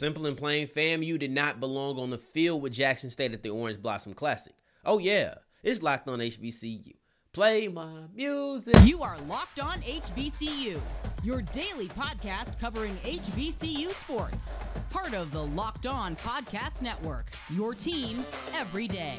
Simple and plain, FAMU did not belong on the field with Jackson State at the Orange Blossom Classic. Oh, yeah, it's locked on HBCU. Play my music. You are Locked On HBCU, your daily podcast covering HBCU sports. Part of the Locked On Podcast Network, your team every day.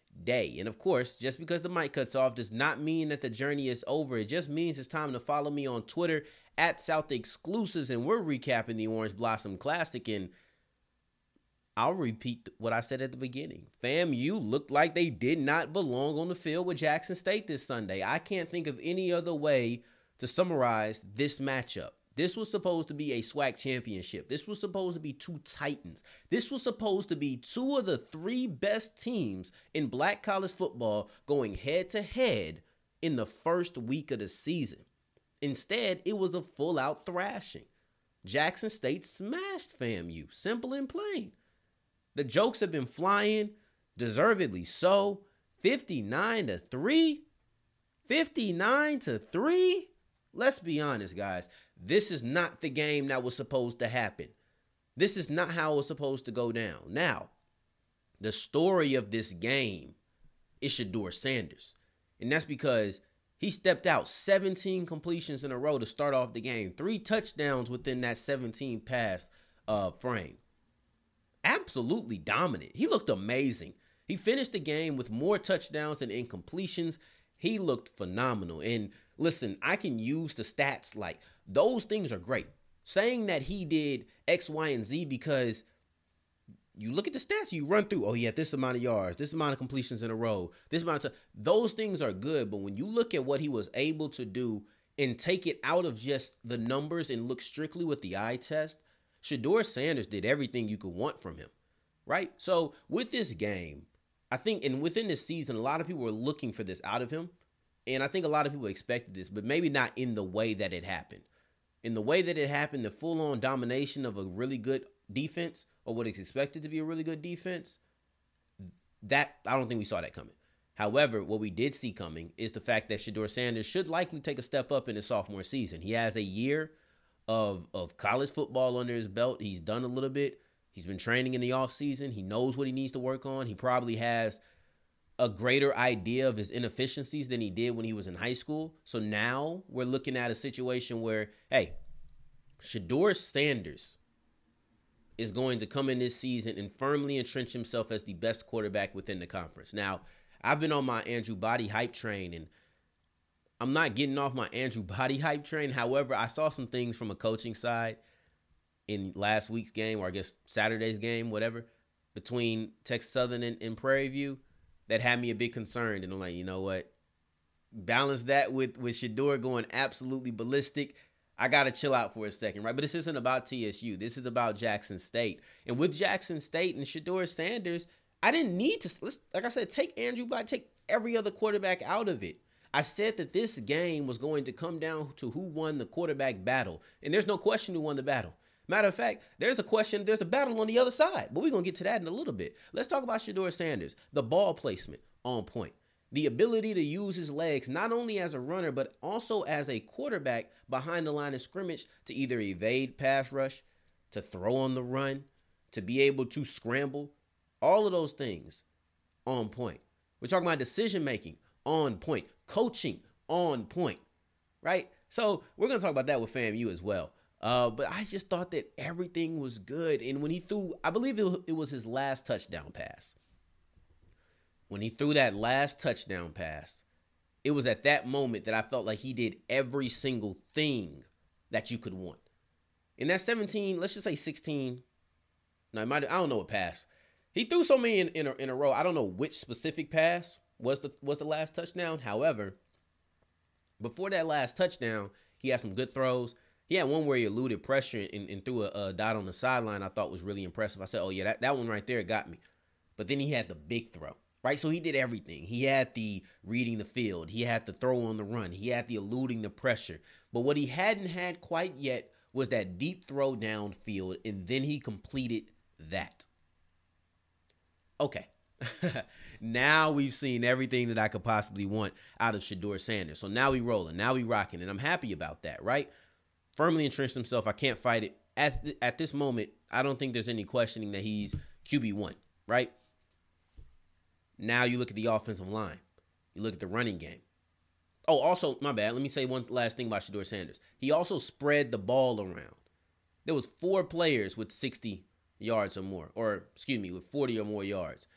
day. And of course, just because the mic cuts off does not mean that the journey is over. It just means it's time to follow me on Twitter at South Exclusives, and we're recapping the Orange Blossom Classic. And I'll repeat what I said at the beginning. FAMU looked like they did not belong on the field with Jackson State this Sunday. I can't think of any other way to summarize this matchup. This was supposed to be a SWAC championship. This was supposed to be two Titans. This was supposed to be two of the three best teams in black college football going head to head in the first week of the season. Instead, it was a full out thrashing. Jackson State smashed FAMU, simple and plain. The jokes have been flying, deservedly so. 59 to 3. 59 to 3. Let's be honest, guys. This is not the game that was supposed to happen. This is not how it was supposed to go down. Now, the story of this game is Shedeur Sanders. And that's because he stepped out 17 completions in a row to start off the game. Three touchdowns within that 17 pass uh, frame. Absolutely dominant. He looked amazing. He finished the game with more touchdowns than incompletions. He looked phenomenal. And listen, I can use the stats like those things are great. Saying that he did X, Y, and Z because you look at the stats, you run through, oh, yeah, this amount of yards, this amount of completions in a row, this amount of, t-. those things are good. But when you look at what he was able to do and take it out of just the numbers and look strictly with the eye test, Shedeur Sanders did everything you could want from him, right? So with this game, I think, and within this season, a lot of people were looking for this out of him. And I think a lot of people expected this, but maybe not in the way that it happened in the way that it happened, the full on domination of a really good defense or what is expected to be a really good defense, that I don't think we saw that coming. However, what we did see coming is the fact that Shedeur Sanders should likely take a step up in his sophomore season. He has a year of of college football under his belt. He's done a little bit. He's been training in the offseason. He knows what he needs to work on. He probably has a greater idea of his inefficiencies than he did when he was in high school. So now we're looking at a situation where, hey, Shedeur Sanders is going to come in this season and firmly entrench himself as the best quarterback within the conference. Now, I've been on my Andrew Body hype train and I'm not getting off my Andrew Body hype train. However, I saw some things from a coaching side in last week's game, or I guess Saturday's game, whatever, between Texas Southern and, and Prairie View that had me a bit concerned. And I'm like, you know what? Balance that with with Shedeur going absolutely ballistic. I gotta chill out for a second, right? But this isn't about TSU. This is about Jackson State. And with Jackson State and Shedeur Sanders, I didn't need to. Like I said, take Andrew Body, take every other quarterback out of it. I said that this game was going to come down to who won the quarterback battle, and there's no question who won the battle. Matter of fact, there's a question, there's a battle on the other side, but we're going to get to that in a little bit. Let's talk about Shedeur Sanders. The ball placement on point. The ability to use his legs not only as a runner, but also as a quarterback behind the line of scrimmage to either evade pass rush, to throw on the run, to be able to scramble. All of those things on point. We're talking about decision making on point, coaching on point, right? So we're going to talk about that with FAMU as well. Uh, but I just thought that everything was good. And when he threw, I believe it, it was his last touchdown pass. When he threw that last touchdown pass, it was at that moment that I felt like he did every single thing that you could want. In that 17, let's just say 16. No, might I don't know what pass. He threw so many in, in, a, in a row. I don't know which specific pass was the was the last touchdown. However, before that last touchdown, he had some good throws. He had one where he eluded pressure and, and threw a, a, dot on the sideline. I thought was really impressive. I said, "Oh yeah, that, that one right there got me." But then he had the big throw, right? So he did everything. He had the reading the field. He had the throw on the run. He had the eluding the pressure. But what he hadn't had quite yet was that deep throw downfield, and then he completed that. Okay. now we've seen everything that I could possibly want out of Shedeur Sanders. So now we rolling. Now we rocking, and I'm happy about that, right? Firmly entrenched himself. I can't fight it. At, th- at this moment, I don't think there's any questioning that he's QB1, right? Now you look at the offensive line. You look at the running game. Oh, also, my bad. Let me say one last thing about Shedeur Sanders. He also spread the ball around. There was four players with 60 yards or more, or excuse me, with 40 or more yards.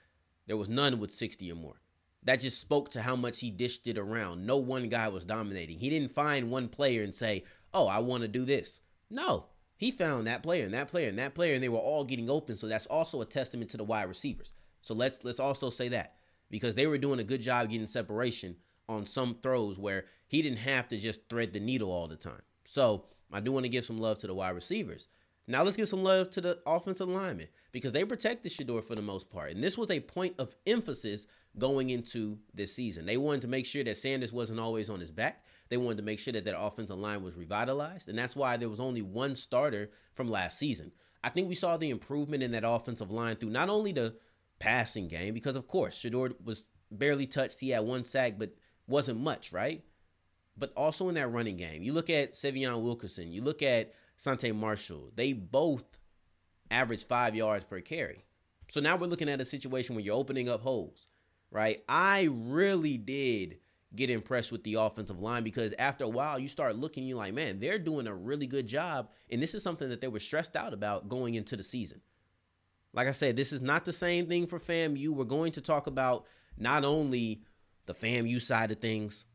There was none with 60 or more. That just spoke to how much he dished it around. No one guy was dominating. He didn't find one player and say, "Oh, I want to do this." No, he found that player and that player and that player, and they were all getting open. So that's also a testament to the wide receivers. So let's let's also say that because they were doing a good job getting separation on some throws where he didn't have to just thread the needle all the time. So I do want to give some love to the wide receivers. Now let's give some love to the offensive linemen because they protected Shedeur for the most part. And this was a point of emphasis going into this season. They wanted to make sure that Sanders wasn't always on his back. They wanted to make sure that that offensive line was revitalized. And that's why there was only one starter from last season. I think we saw the improvement in that offensive line through not only the passing game, because of course, Shedeur was barely touched. He had one sack, but wasn't much, right? But also in that running game. You look at Sy'Veon Wilkerson, you look at Sante Marshall. They both average five yards per carry. So now we're looking at a situation where you're opening up holes, right? I really did get impressed with the offensive line because after a while you start looking, you're like, man, they're doing a really good job. And this is something that they were stressed out about going into the season. Like I said, this is not the same thing for FAMU. We're going to talk about not only the FAMU side of things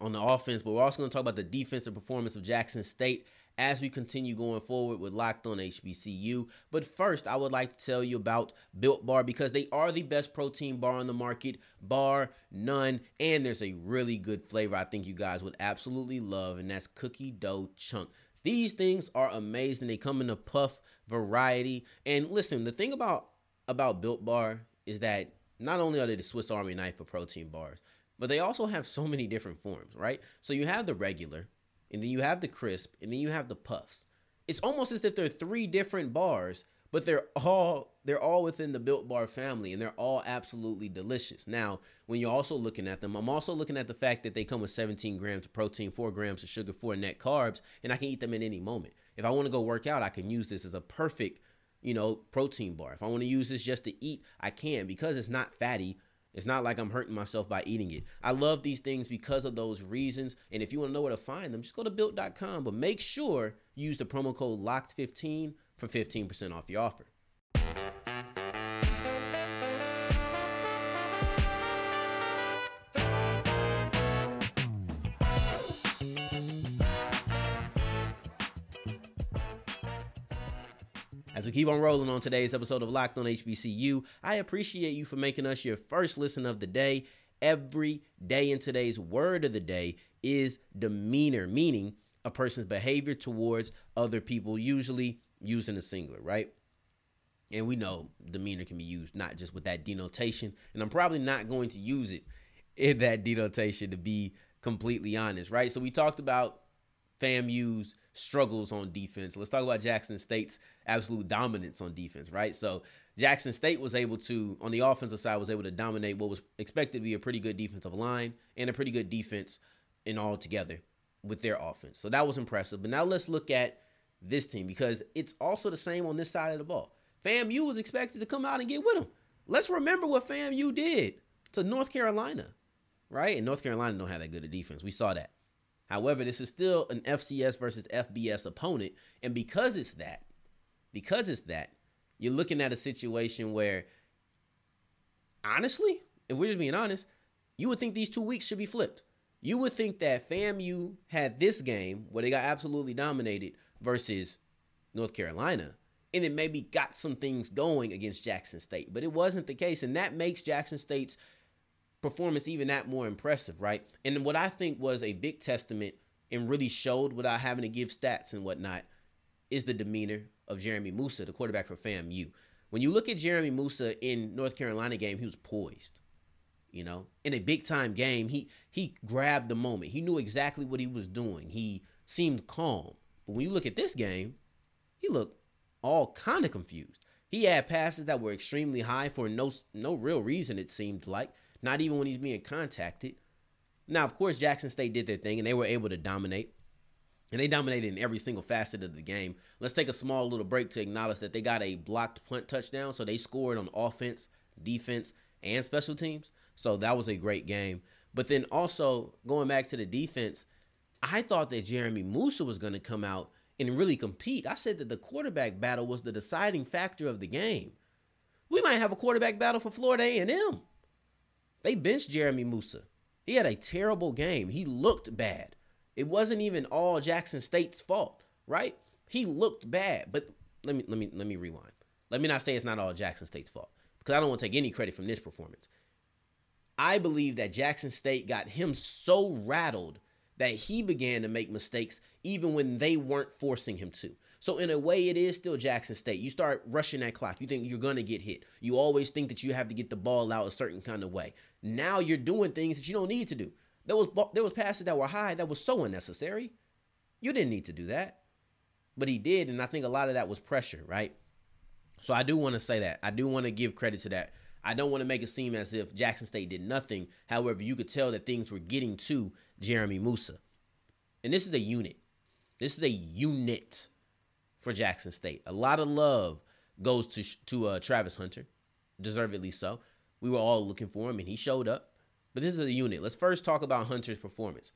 on the offense, but we're also going to talk about the defensive performance of Jackson State as we continue going forward with Locked On HBCU. But first, I would like to tell you about Built Bar because they are the best protein bar on the market, bar none, and there's a really good flavor I think you guys would absolutely love, and that's cookie dough chunk. These things are amazing. They come in a puff variety. And listen, the thing about about Built Bar is that not only are they the Swiss Army knife for protein bars, but they also have so many different forms, right? So you have the regular, and then you have the crisp, and then you have the puffs. It's almost as if they're three different bars, but they're all they're all within the Built Bar family, and they're all absolutely delicious. Now, when you're also looking at them, I'm also looking at the fact that they come with 17 grams of protein, four grams of sugar, four net carbs, and I can eat them in any moment. If I want to go work out, I can use this as a perfect, you know, protein bar. If I want to use this just to eat, I can because it's not fatty it's not like I'm hurting myself by eating it. I love these things because of those reasons. And if you want to know where to find them, just go to built.com. But make sure you use the promo code LOCKED15 for 15% off your offer. Keep on rolling on today's episode of Locked on HBCU, I appreciate you for making us your first listen of the day. Every day in today's word of the day is demeanor, meaning a person's behavior towards other people, usually used in a singular, right? And we know demeanor can be used not just with that denotation, and I'm probably not going to use it in that denotation to be completely honest, right? So we talked about FAMU's struggles on defense. Let's talk about Jackson State's absolute dominance on defense, right? So Jackson State was able to, on the offensive side, was able to dominate what was expected to be a pretty good defensive line and a pretty good defense in all together with their offense. So that was impressive. But now let's look at this team because it's also the same on this side of the ball. FAMU was expected to come out and get with them. Let's remember what FAMU did to North Carolina, right? And North Carolina don't have that good a defense. We saw that. However, this is still an FCS versus FBS opponent. And because it's that, because it's that, you're looking at a situation where, honestly, if we're just being honest, you would think these two weeks should be flipped. You would think that FAMU had this game where they got absolutely dominated versus North Carolina. and then maybe got some things going against Jackson State. But it wasn't the case, and that makes Jackson State's performance even that more impressive, right? And what I think was a big testament and really showed without having to give stats and whatnot is the demeanor of Jeremy Moussa, the quarterback for FAMU. When you look at Jeremy Moussa in North Carolina game, he was poised. You know, in a big time game, he he grabbed the moment. He knew exactly what he was doing. He seemed calm. But when you look at this game, he looked all kind of confused. He had passes that were extremely high for no no real reason. It seemed like not even when he's being contacted. Now, of course, Jackson State did their thing and they were able to dominate. And they dominated in every single facet of the game. Let's take a small little break to acknowledge that they got a blocked punt touchdown. So they scored on offense, defense, and special teams. So that was a great game. But then also going back to the defense, I thought that Jeremy Moussa was going to come out and really compete. I said that the quarterback battle was the deciding factor of the game. We might have a quarterback battle for Florida A&M. They benched Jeremy Moussa. He had a terrible game. He looked bad. It wasn't even all Jackson State's fault, right? He looked bad. But let me let me let me rewind. Let me not say it's not all Jackson State's fault because I don't want to take any credit from this performance. I believe that Jackson State got him so rattled that he began to make mistakes even when they weren't forcing him to. So in a way, it is still Jackson State. You start rushing that clock. You think you're gonna get hit. You always think that you have to get the ball out a certain kind of way. Now you're doing things that you don't need to do. There was there was passes that were high that was so unnecessary. You didn't need to do that, but he did, and I think a lot of that was pressure, right? So I do want to say that. I do want to give credit to that. I don't want to make it seem as if Jackson State did nothing. However, you could tell that things were getting to Jeremy Moussa. And this is a unit. This is a unit for Jackson State. A lot of love goes to to uh, Travis Hunter, deservedly so. We were all looking for him, and he showed up. But this is a unit. Let's first talk about Hunter's performance.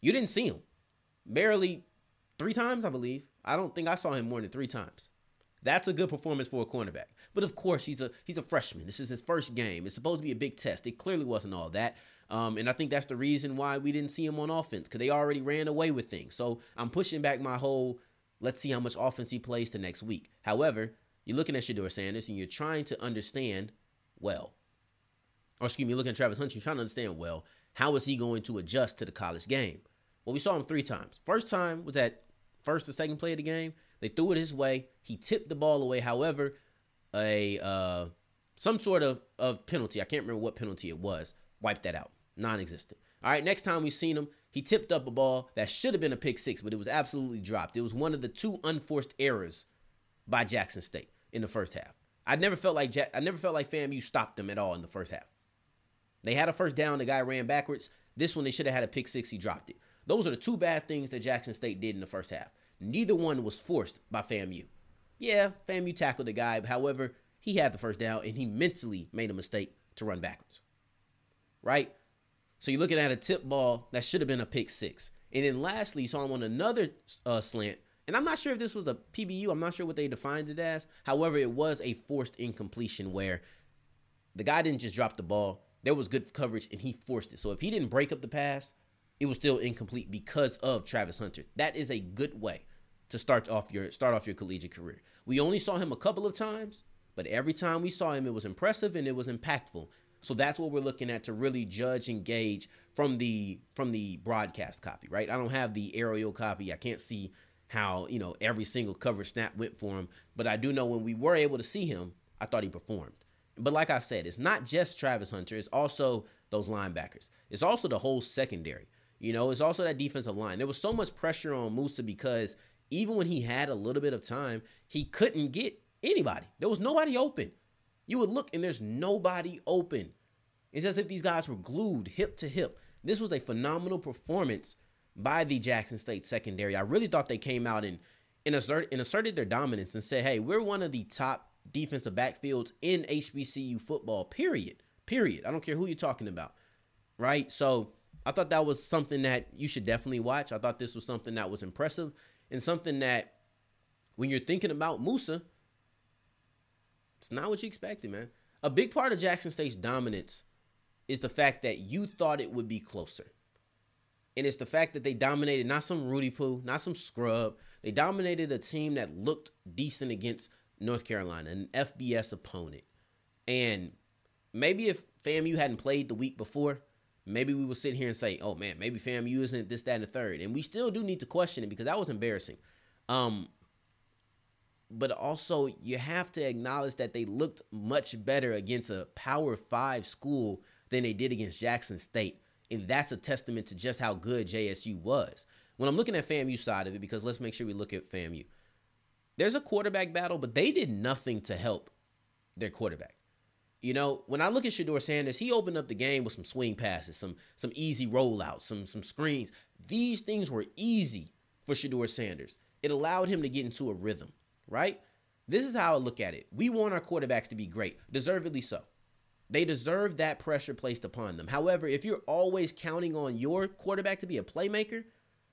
You didn't see him, barely three times, I believe. I don't think I saw him more than three times. That's a good performance for a cornerback. But of course, he's a he's a freshman. This is his first game. It's supposed to be a big test. It clearly wasn't all that. Um, and I think that's the reason why we didn't see him on offense because they already ran away with things. So I'm pushing back my whole let's see how much offense he plays to next week. However, you're looking at Shedeur Sanders and you're trying to understand well, or excuse me, you're looking at Travis Hunt, you're trying to understand well how is he going to adjust to the college game. Well, we saw him three times. First time was at first or second play of the game. They threw it his way. He tipped the ball away. However, a uh, some sort of, of penalty. I can't remember what penalty it was. Wiped that out. Non-existent. All right. Next time we seen him, he tipped up a ball that should have been a pick six, but it was absolutely dropped. It was one of the two unforced errors by Jackson State in the first half. I never felt like Jack, I never felt like FAMU stopped them at all in the first half. They had a first down. The guy ran backwards. This one they should have had a pick six. He dropped it. Those are the two bad things that Jackson State did in the first half. Neither one was forced by FAMU. Yeah, FAMU tackled the guy. However, he had the first down and he mentally made a mistake to run backwards. Right? So you're looking at a tip ball that should have been a pick six. And then lastly, you saw him on another uh, slant. And I'm not sure if this was a PBU. I'm not sure what they defined it as. However, it was a forced incompletion where the guy didn't just drop the ball. There was good coverage and he forced it. So if he didn't break up the pass, it was still incomplete because of Travis Hunter. That is a good way to start off your start off your collegiate career. We only saw him a couple of times, but every time we saw him, it was impressive and it was impactful. So that's what we're looking at to really judge and gauge from the from the broadcast copy, right? I don't have the aerial copy. I can't see how you know every single cover snap went for him, but I do know when we were able to see him, I thought he performed. But like I said, it's not just Travis Hunter; it's also those linebackers. It's also the whole secondary. You know, it's also that defensive line. There was so much pressure on Moussa because even when he had a little bit of time, he couldn't get anybody. There was nobody open. You would look and there's nobody open. It's as if these guys were glued hip to hip. This was a phenomenal performance by the Jackson State secondary. I really thought they came out and, and, assert, and asserted their dominance and said, hey, we're one of the top defensive backfields in HBCU football, period. Period. I don't care who you're talking about. Right? So I thought that was something that you should definitely watch. I thought this was something that was impressive and something that when you're thinking about Moussa, it's not what you expected, man. A big part of Jackson State's dominance is the fact that you thought it would be closer. And it's the fact that they dominated not some Rudy Poo, not some scrub. They dominated a team that looked decent against North Carolina, an FBS opponent. And maybe if FAMU hadn't played the week before, maybe we would sit here and say, oh man, maybe FAMU isn't this, that, and the third. And we still do need to question it because that was embarrassing. Um, but also, you have to acknowledge that they looked much better against a Power Five school than they did against Jackson State. And that's a testament to just how good JSU was. When I'm looking at FAMU side of it, because let's make sure we look at FAMU. There's a quarterback battle, but they did nothing to help their quarterback. You know, when I look at Shedeur Sanders, he opened up the game with some swing passes, some some easy rollouts, some some screens. These things were easy for Shedeur Sanders. It allowed him to get into a rhythm, right? This is how I look at it. We want our quarterbacks to be great, deservedly so. They deserve that pressure placed upon them. However, if you're always counting on your quarterback to be a playmaker,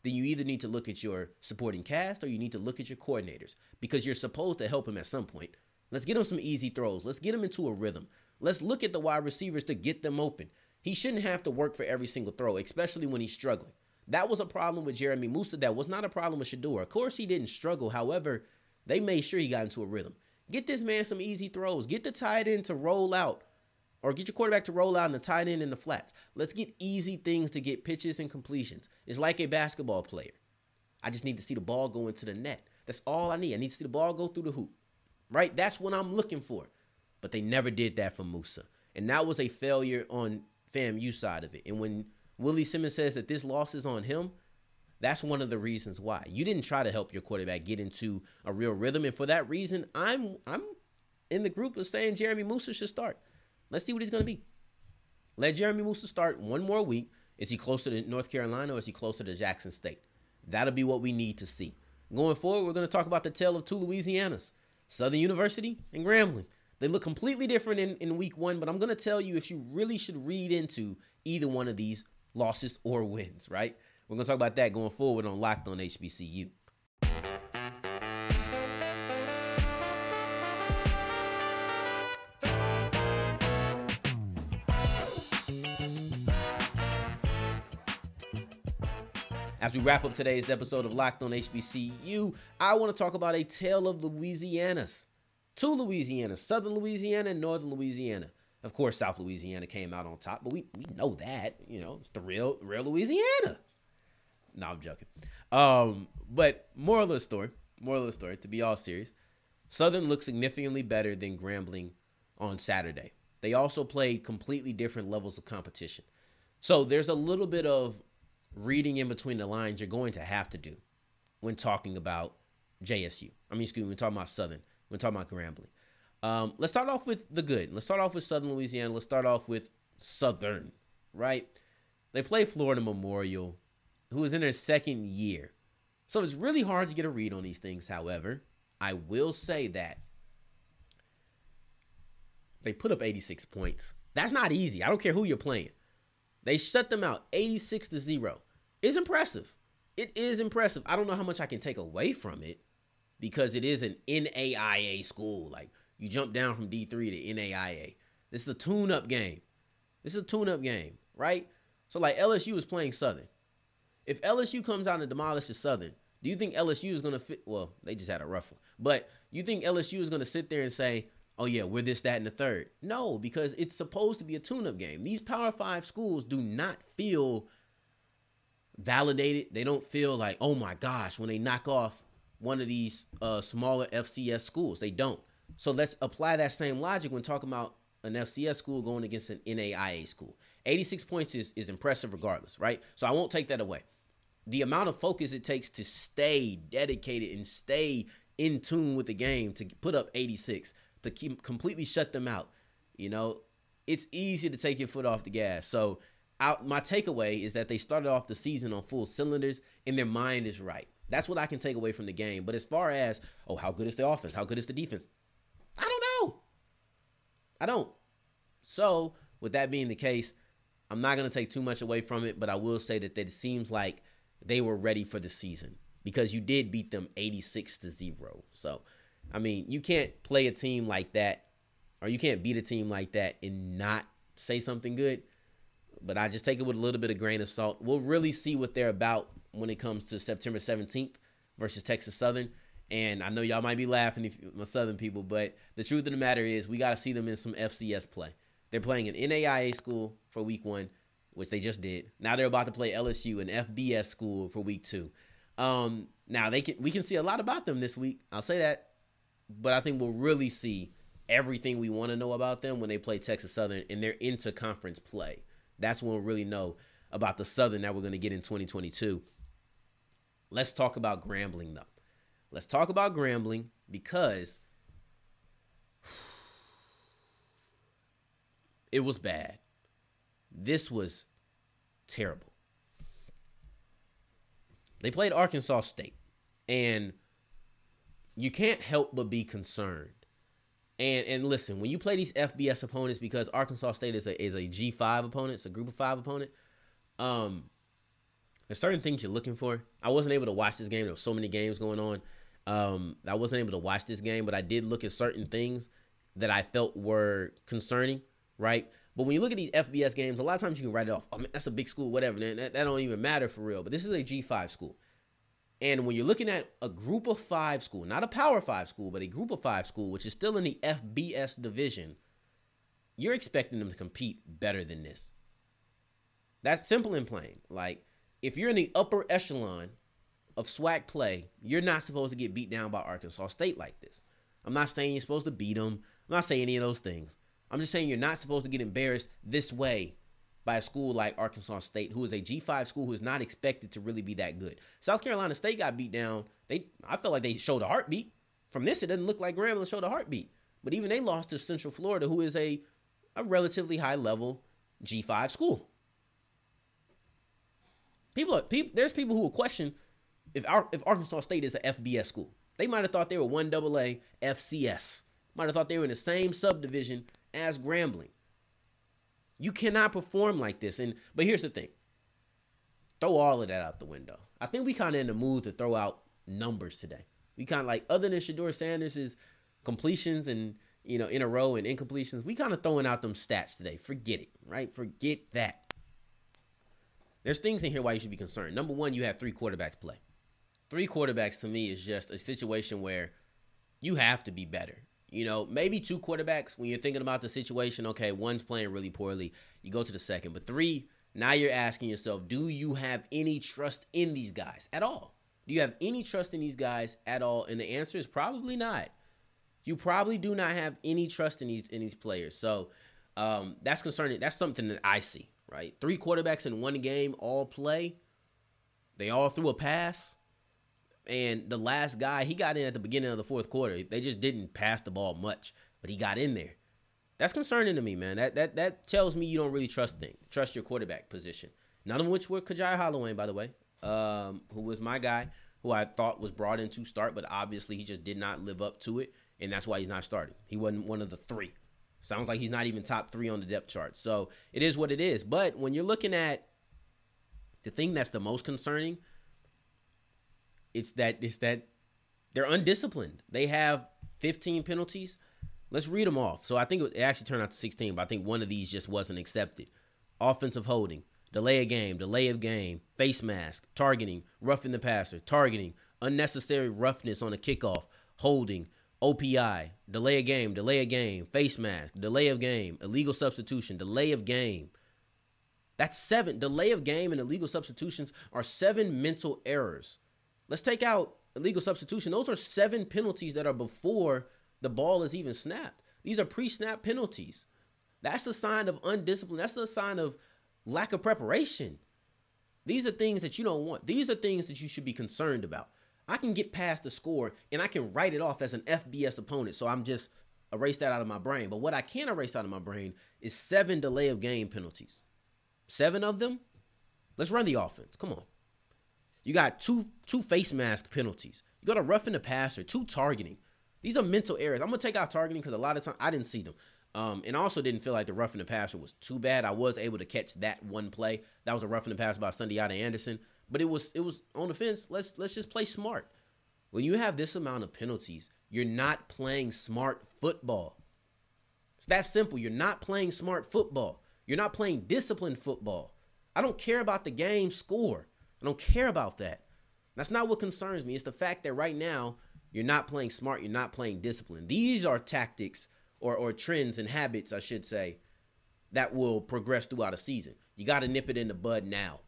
then you either need to look at your supporting cast or you need to look at your coordinators because you're supposed to help him at some point. Let's get him some easy throws. Let's get him into a rhythm. Let's look at the wide receivers to get them open. He shouldn't have to work for every single throw, especially when he's struggling. That was a problem with Jeremy Moussa. That was not a problem with Shedeur. Of course, he didn't struggle. However, they made sure he got into a rhythm. Get this man some easy throws. Get the tight end to roll out or get your quarterback to roll out in the tight end in the flats. Let's get easy things to get pitches and completions. It's like a basketball player. I just need to see the ball go into the net. That's all I need. I need to see the ball go through the hoop. Right? That's what I'm looking for. But they never did that for Moussa. And that was a failure on FAMU side of it. And when Willie Simmons says that this loss is on him, that's one of the reasons why. You didn't try to help your quarterback get into a real rhythm. And for that reason, I'm I'm in the group of saying Jeremy Moussa should start. Let's see what he's going to be. Let Jeremy Moussa start one more week. Is he closer to North Carolina or is he closer to Jackson State? That'll be what we need to see. Going forward, we're going to talk about the tale of two Louisianas, Southern University and Grambling. They look completely different in, in week one, but I'm going to tell you if you really should read into either one of these losses or wins, right? We're going to talk about that going forward on Locked on HBCU. As we wrap up today's episode of Locked on HBCU, I want to talk about a tale of Louisianas. Two Louisianas, Southern Louisiana and Northern Louisiana. Of course, South Louisiana came out on top, but we, we know that. You know, it's the real real Louisiana. No, I'm joking. Um, but moral of the story, moral of the story, to be all serious, Southern looked significantly better than Grambling on Saturday. They also played completely different levels of competition. So there's a little bit of reading in between the lines you're going to have to do when talking about JSU. I mean, excuse me, when talking about Southern, when talking about Grambling. Um, let's start off with the good. Let's start off with Southern Louisiana. Let's start off with Southern, right? They play Florida Memorial, who is in their second year. So it's really hard to get a read on these things. However, I will say that they put up 86 points. That's not easy. I don't care who you're playing. They shut them out 86 to 0. It's impressive. It is impressive. I don't know how much I can take away from it because it is an NAIA school. Like you jump down from D3 to NAIA. This is a tune up game. This is a tune up game, right? So like LSU is playing Southern. If LSU comes out and demolishes Southern, do you think LSU is going to fit? Well, they just had a rough one. But you think LSU is going to sit there and say, oh yeah, we're this, that, and the third. No, because it's supposed to be a tune-up game. These Power Five schools do not feel validated. They don't feel like, oh my gosh, when they knock off one of these uh, smaller FCS schools. They don't. So let's apply that same logic when talking about an FCS school going against an NAIA school. 86 points is, is impressive regardless, right? So I won't take that away. The amount of focus it takes to stay dedicated and stay in tune with the game to put up 86 to keep completely shut them out. You know, it's easy to take your foot off the gas. So out my takeaway is that they started off the season on full cylinders and their mind is right. That's what I can take away from the game. But as far as, oh, how good is the offense? How good is the defense? I don't know. I don't. So, with that being the case, I'm not going to take too much away from it, but I will say that, that it seems like they were ready for the season because you did beat them 86 to 0. So, I mean, you can't play a team like that, or you can't beat a team like that and not say something good. But I just take it with a little bit of grain of salt. We'll really see what they're about when it comes to September 17th versus Texas Southern. And I know y'all might be laughing, if my Southern people, but the truth of the matter is, we got to see them in some FCS play. They're playing an NAIA school for week one, which they just did. Now they're about to play LSU, an FBS school for week two. Um, now they can we can see a lot about them this week. I'll say that, but I think we'll really see everything we want to know about them when they play Texas Southern and they're into conference play. That's when we'll really know about the Southern that we're going to get in 2022. Let's talk about Grambling though. Let's talk about Grambling because it was bad. This was terrible. They played Arkansas State, and you can't help but be concerned. And and listen, when you play these FBS opponents, because Arkansas State is a is a G five opponent, it's a group of five opponent. Um, there's certain things you're looking for. I wasn't able to watch this game. There were so many games going on. Um, I wasn't able to watch this game, but I did look at certain things that I felt were concerning, right? But when you look at these FBS games, a lot of times you can write it off. That's a big school, whatever. That, that, that don't even matter for real. But this is a G5 school. And when you're looking at a group of five school, not a power five school, but a group of five school, which is still in the FBS division, you're expecting them to compete better than this. That's simple and plain. Like, if you're in the upper echelon of SWAC play, you're not supposed to get beat down by Arkansas State like this. I'm not saying you're supposed to beat them. I'm not saying any of those things. I'm just saying you're not supposed to get embarrassed this way by a school like Arkansas State, who is a G5 school who is not expected to really be that good. South Carolina State got beat down. They I felt like they showed a heartbeat. From this, it doesn't look like Grambling showed a heartbeat. But even they lost to Central Florida, who is a, a relatively high level G5 school. People, are, people, there's people who will question if our, if Arkansas State is an FBS school. They might have thought they were one double A FCS. Might have thought they were in the same subdivision as Grambling. You cannot perform like this. And but here's the thing. Throw all of that out the window. I think we kind of in the mood to throw out numbers today. We kind of like other than Shedeur Sanders' completions and you know in a row and incompletions, we kind of throwing out them stats today. Forget it, right? Forget that. There's things in here why you should be concerned. Number one, you have three quarterbacks play. Three quarterbacks to me is just a situation where you have to be better. You know, maybe two quarterbacks when you're thinking about the situation. Okay, one's playing really poorly. You go to the second. But three, now you're asking yourself, do you have any trust in these guys at all? Do you have any trust in these guys at all? And the answer is probably not. You probably do not have any trust in these in these players. So um, that's concerning. That's something that I see. Right, three quarterbacks in one game all play. They all threw a pass. And the last guy, he got in at the beginning of the fourth quarter. They just didn't pass the ball much, but he got in there. That's concerning to me, man. That that that tells me you don't really trust things, trust your quarterback position. None of which were Kajai Holloway, by the way, um, who was my guy, who I thought was brought in to start, but obviously he just did not live up to it, and that's why he's not starting. He wasn't one of the three. Sounds like he's not even top three on the depth chart. So it is what it is. But when you're looking at the thing that's the most concerning it's that it's that they're undisciplined. They have 15 penalties. Let's read them off. So I think it actually turned out to 16, but I think one of these just wasn't accepted. Offensive holding, delay of game, delay of game, face mask, targeting, roughing the passer, targeting, unnecessary roughness on a kickoff, holding, OPI, delay of game, delay of game, face mask, delay of game, illegal substitution, delay of game. That's seven. Delay of game and illegal substitutions are seven mental errors Let's take out illegal substitution. Those are seven penalties that are before the ball is even snapped. These are pre-snap penalties. That's a sign of undiscipline. That's a sign of lack of preparation. These are things that you don't want. These are things that you should be concerned about. I can get past the score and I can write it off as an FBS opponent. So I'm just erase that out of my brain. But what I can't erase out of my brain is seven delay of game penalties. Seven of them. Let's run the offense. Come on. You got two two face mask penalties. You got a roughing the passer, two targeting. These are mental errors. I'm gonna take out targeting because a lot of time I didn't see them. Um, and also didn't feel like the roughing the passer was too bad. I was able to catch that one play. That was a roughing the pass by Sundiata Anderson. But it was it was on the fence. Let's let's just play smart. When you have this amount of penalties, you're not playing smart football. It's that simple. You're not playing smart football. You're not playing disciplined football. I don't care about the game score. I don't care about that. That's not what concerns me. It's the fact that right now You're not playing smart. You're not playing discipline. These are tactics or, or trends and habits, I should say, that will progress throughout a season. You got to nip it in the bud now.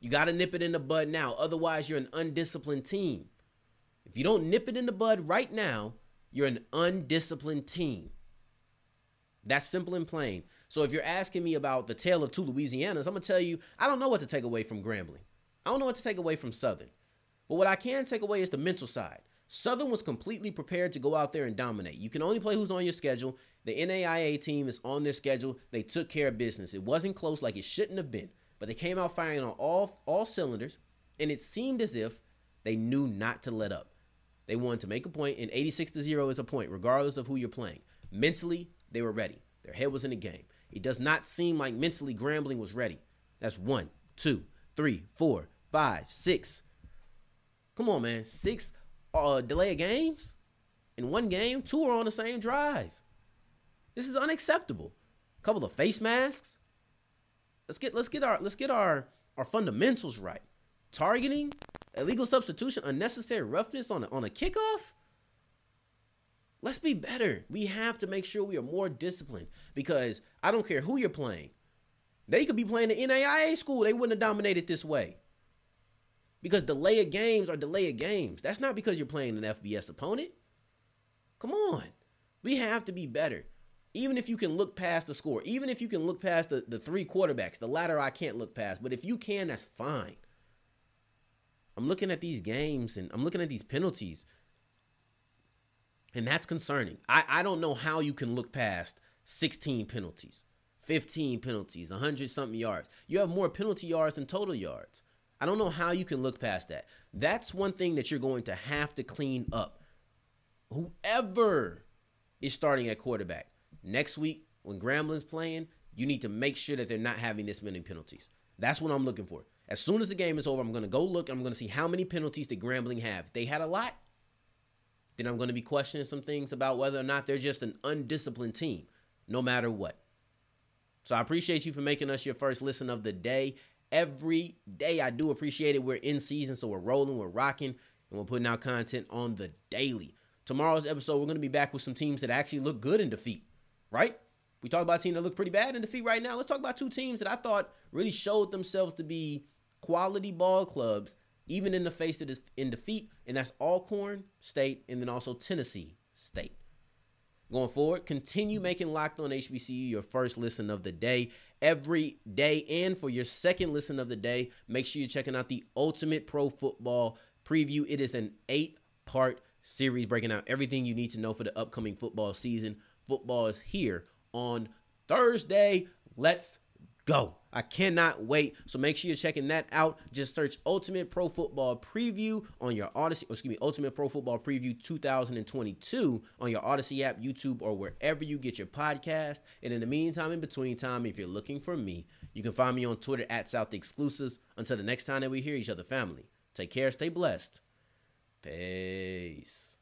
You got to nip it in the bud now. Otherwise, you're an undisciplined team. If you don't nip it in the bud right now, you're an undisciplined team. That's simple and plain. So if you're asking me about the tale of two Louisianas, I'm gonna tell you I don't know what to take away from Grambling. I don't know what to take away from Southern. But what I can take away is the mental side. Southern was completely prepared to go out there and dominate. You can only play who's on your schedule. The NAIA team is on their schedule. They took care of business. It wasn't close like it shouldn't have been, but they came out firing on all all cylinders, and it seemed as if they knew not to let up. They wanted to make a point, and 86 to 0 is a point, regardless of who you're playing. Mentally, they were ready. Their head was in the game. It does not seem like mentally Grambling was ready. That's one, two, three, four, five, six. Come on, man. Six uh, delay of games in one game. Two are on the same drive. This is unacceptable. A couple of face masks. Let's get let's get our let's get our our fundamentals right. Targeting, illegal substitution, unnecessary roughness on a, on a kickoff. Let's be better. We have to make sure we are more disciplined because I don't care who you're playing. They could be playing the NAIA school. They wouldn't have dominated this way. Because delay of games are delay of games. That's not because you're playing an FBS opponent. Come on. We have to be better. Even if you can look past the score, even if you can look past the, the three quarterbacks, the latter I can't look past. But if you can, that's fine. I'm looking at these games and I'm looking at these penalties. And that's concerning. I, I don't know how you can look past 16 penalties, 15 penalties, 100 something yards. You have more penalty yards than total yards. I don't know how you can look past that. That's one thing that you're going to have to clean up. Whoever is starting at quarterback next week when Grambling's playing, you need to make sure that they're not having this many penalties. That's what I'm looking for. As soon as the game is over, I'm going to go look. I'm going to see how many penalties did Grambling have. They had a lot, then I'm going to be questioning some things about whether or not they're just an undisciplined team, no matter what. So I appreciate you for making us your first listen of the day. Every day, I do appreciate it. We're in season, so we're rolling, we're rocking, and we're putting out content on the daily. Tomorrow's episode, we're going to be back with some teams that actually look good in defeat, right? We talk about a team that look pretty bad in defeat right now. Let's talk about two teams that I thought really showed themselves to be quality ball clubs even in the face of this in defeat, and that's Alcorn State and then also Tennessee State. Going forward, continue making Locked On HBCU your first listen of the day every day. And for your second listen of the day, make sure you're checking out the Ultimate Pro Football Preview. It is an eight part series breaking out everything you need to know for the upcoming football season. Football is here on Thursday. Let's go. I cannot wait. So make sure you're checking that out. Just search Ultimate Pro Football Preview on your Odyssey, or excuse me, Ultimate Pro Football Preview 2022 on your Odyssey app, YouTube, or wherever you get your podcast. And in the meantime, in between time, if you're looking for me, you can find me on Twitter at South Exclusives. Until the next time that we hear each other, family, take care, stay blessed. Peace.